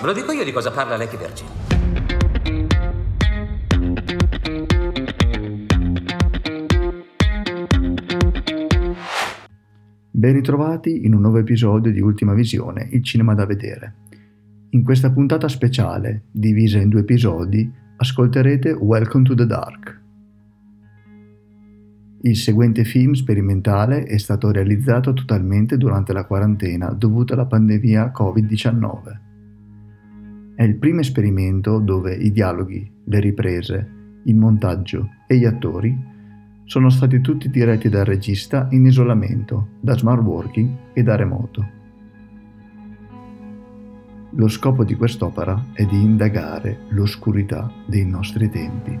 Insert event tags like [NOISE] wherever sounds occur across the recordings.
Ve lo dico io di cosa parla Lecky Virgin. Ben ritrovati in un nuovo episodio di Ultima Visione, il cinema da vedere. In questa puntata speciale, divisa in due episodi, ascolterete Welcome to the Dark. Il seguente film sperimentale è stato realizzato totalmente durante la quarantena dovuta alla pandemia Covid-19. È il primo esperimento dove i dialoghi, le riprese, il montaggio e gli attori sono stati tutti diretti dal regista in isolamento, da smart working e da remoto. Lo scopo di quest'opera è di indagare l'oscurità dei nostri tempi.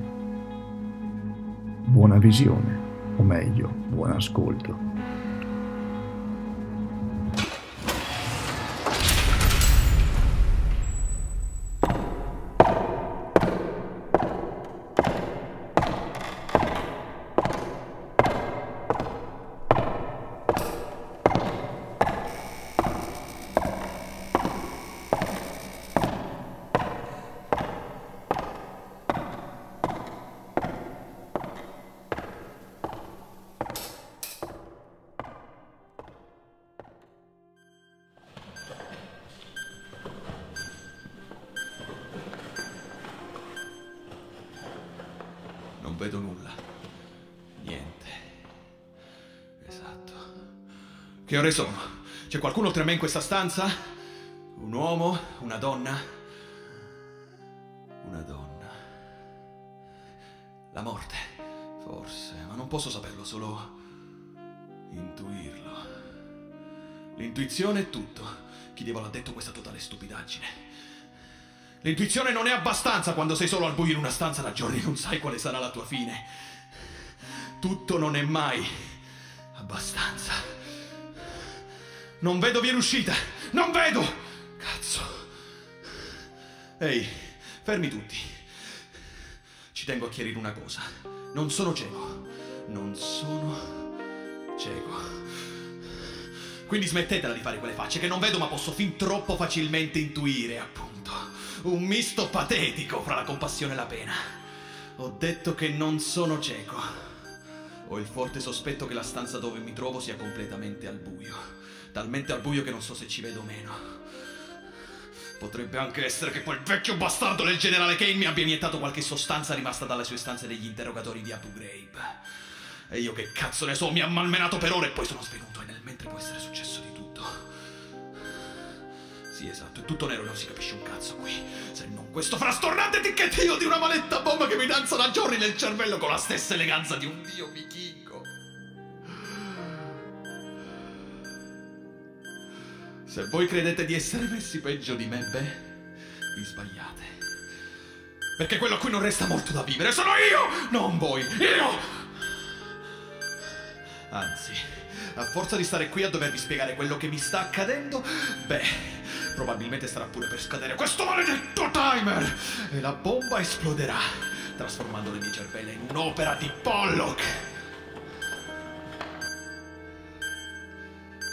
Buona visione, o meglio, buon ascolto. Vedo nulla. Niente. Esatto. Che ore sono? C'è qualcuno oltre me in questa stanza? Un uomo? Una donna? Una donna. La morte, forse, ma non posso saperlo, solo intuirlo. L'intuizione è tutto. Chi diavolo ha detto questa totale stupidaggine? L'intuizione non è abbastanza quando sei solo al buio in una stanza da giorni e non sai quale sarà la tua fine. Tutto non è mai abbastanza. Non vedo via l'uscita. Non vedo! Cazzo. Ehi, fermi tutti. Ci tengo a chiarire una cosa. Non sono cieco. Non sono cieco. Quindi smettetela di fare quelle facce che non vedo ma posso fin troppo facilmente intuire, appunto. Un misto patetico fra la compassione e la pena. Ho detto che non sono cieco. Ho il forte sospetto che la stanza dove mi trovo sia completamente al buio. Talmente al buio che non so se ci vedo o meno. Potrebbe anche essere che quel vecchio bastardo del generale Kane mi abbia iniettato qualche sostanza rimasta dalle sue stanze degli interrogatori di Abu Ghraib. E io che cazzo ne so, mi ha malmenato per ore e poi sono svenuto e nel mentre può essere successo di tutto. Sì, esatto, è tutto nero non si capisce un cazzo qui. Se non questo frastornante ticchettio di una maletta bomba che mi danza da giorni nel cervello con la stessa eleganza di un dio vichingo. Se voi credete di essere messi peggio di me, beh, vi sbagliate. Perché quello a cui non resta molto da vivere sono io, non voi, io! Anzi, a forza di stare qui a dovervi spiegare quello che mi sta accadendo, beh, probabilmente starà pure per scadere questo maledetto timer e la bomba esploderà, trasformando le mie cervelle in un'opera di Pollock.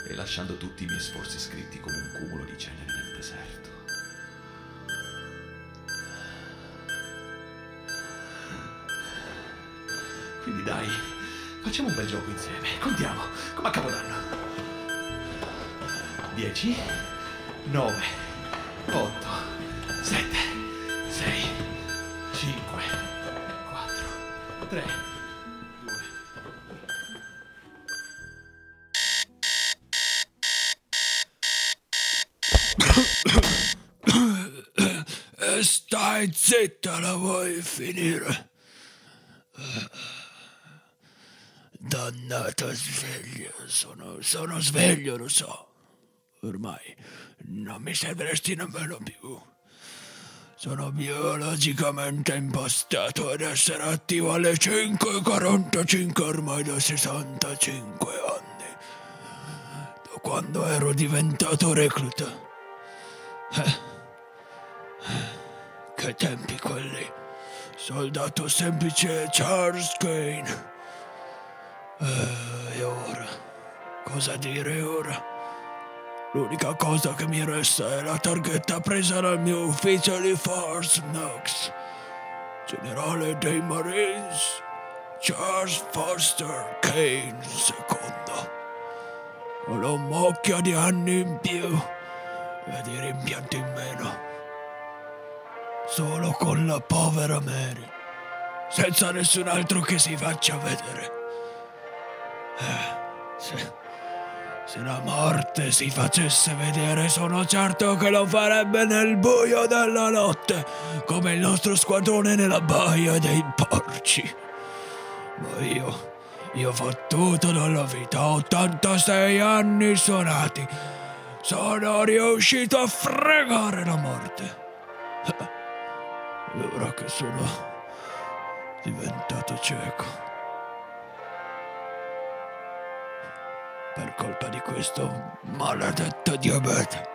E lasciando tutti i miei sforzi scritti come un cumulo di cenere nel deserto. Quindi dai, facciamo un bel gioco insieme. Contiamo, come a Capodanno. 10, 9, 8, 7, 6, 5, 4, 3, 2. E stai zitta, la vuoi finire? Dannata sveglia, sono, sono sveglio, lo so. Ormai non mi serviresti nemmeno più. Sono biologicamente impostato ad essere attivo alle 5.45 ormai da 65 anni. Da quando ero diventato recluta. Eh. Che tempi quelli. Soldato semplice Charles Kane. Eh, e ora? Cosa dire ora? L'unica cosa che mi resta è la targhetta presa dal mio ufficio di Force Knox. Generale dei Marines, Charles Foster Kane II. Ho la mocchia di anni in più e di rimpianti in meno. Solo con la povera Mary, senza nessun altro che si faccia vedere. Eh, se, se la morte si facesse vedere, sono certo che lo farebbe nel buio della notte, come il nostro squadrone nella baia dei porci. Ma io, io ho fottuto dalla vita 86 anni suonati. Sono riuscito a fregare la morte. [LAUGHS] E ora che sono diventato cieco. Per colpa di questo maledetto diabete.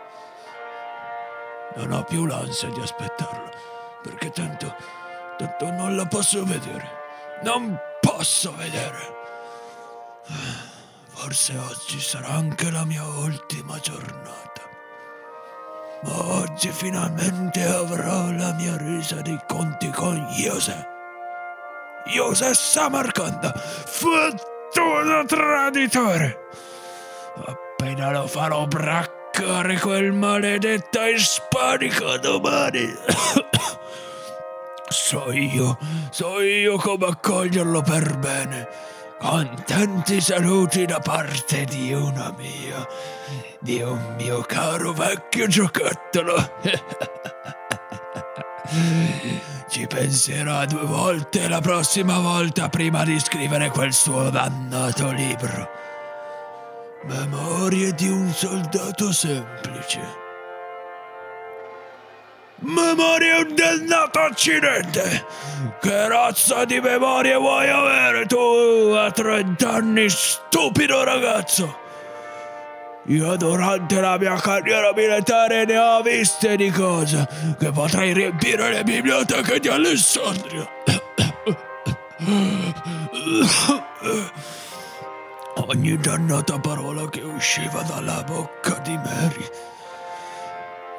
Non ho più l'ansia di aspettarlo, perché tanto, tanto non la posso vedere. Non posso vedere. Forse oggi sarà anche la mia ultima giornata. Ma oggi finalmente avrò la mia risa dei conti con Jose. Jose Samarcanda, fottuto traditore. Appena lo farò braccare quel maledetto ispanico domani. [COUGHS] so io, so io come accoglierlo per bene. Con tanti saluti da parte di una mia, di un mio caro vecchio giocattolo. [LAUGHS] Ci penserà due volte la prossima volta prima di scrivere quel suo dannato libro. Memorie di un soldato semplice. Memoria un dannato accidente! Che razza di memoria vuoi avere tu a 30 anni, stupido ragazzo? Io durante la mia carriera militare ne ho viste di cose che potrei riempire le biblioteche di Alessandria. Ogni dannata parola che usciva dalla bocca di Mary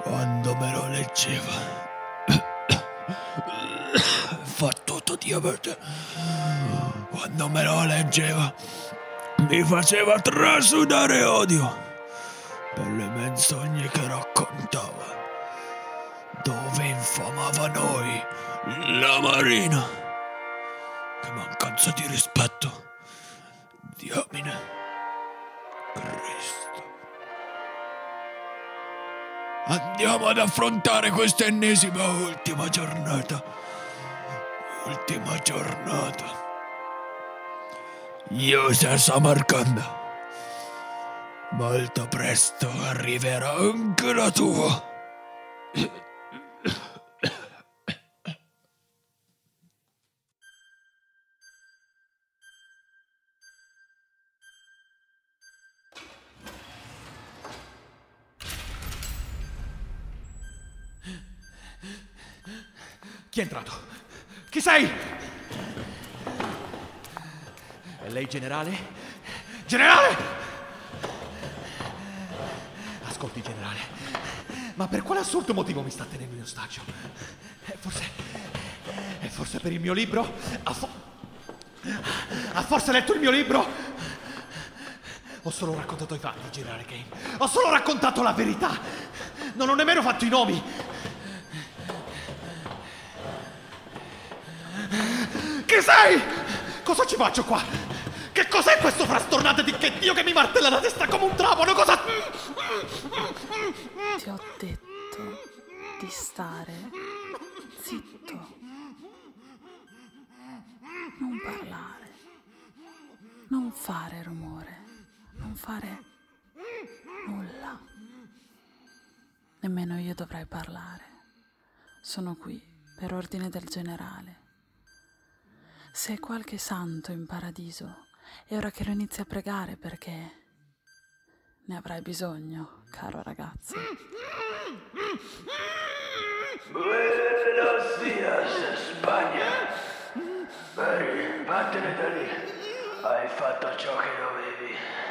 quando me lo leggeva. [COUGHS] Fa tutto diabete. Quando me lo leggeva mi faceva trasudare odio per le menzogne che raccontava. Dove infamava noi, la Marina. Che mancanza di rispetto. Diamine. Cristo. Andiamo ad affrontare questa ennesima ultima giornata. Ultima giornata. Yusha Samarkand. Molto presto arriverà anche la tua. È entrato? Chi sei? È lei generale? Generale! Ascolti, generale. Ma per quale assurdo motivo mi sta tenendo in ostaggio? Forse... Forse per il mio libro? Ha, fo- ha forse letto il mio libro? Ho solo raccontato i fatti, generale Kane. Ho solo raccontato la verità. Non ho nemmeno fatto i nomi. Chi sei? Cosa ci faccio qua? Che cos'è questo frastornato di che Dio che mi martella la testa come un trapano? Cosa... Ti ho detto di stare zitto. Non parlare. Non fare rumore. Non fare nulla. Nemmeno io dovrei parlare. Sono qui per ordine del generale. Se è qualche santo in paradiso, è ora che lo inizi a pregare perché ne avrai bisogno, caro ragazzo. Buenos dias, Spagna. Mary, vattene da lì. Hai fatto ciò che dovevi.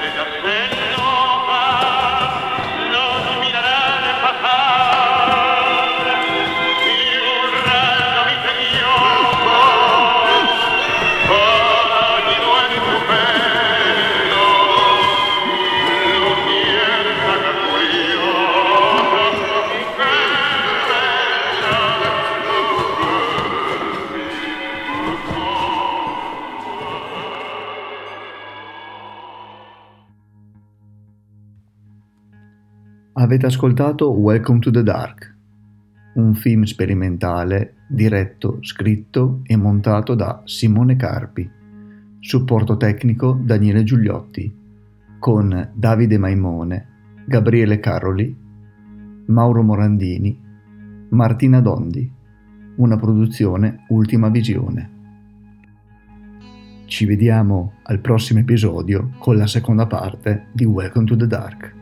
Gracias. Avete ascoltato Welcome to the Dark, un film sperimentale diretto, scritto e montato da Simone Carpi, supporto tecnico Daniele Giuliotti, con Davide Maimone, Gabriele Caroli, Mauro Morandini, Martina Dondi, una produzione Ultima Visione. Ci vediamo al prossimo episodio con la seconda parte di Welcome to the Dark.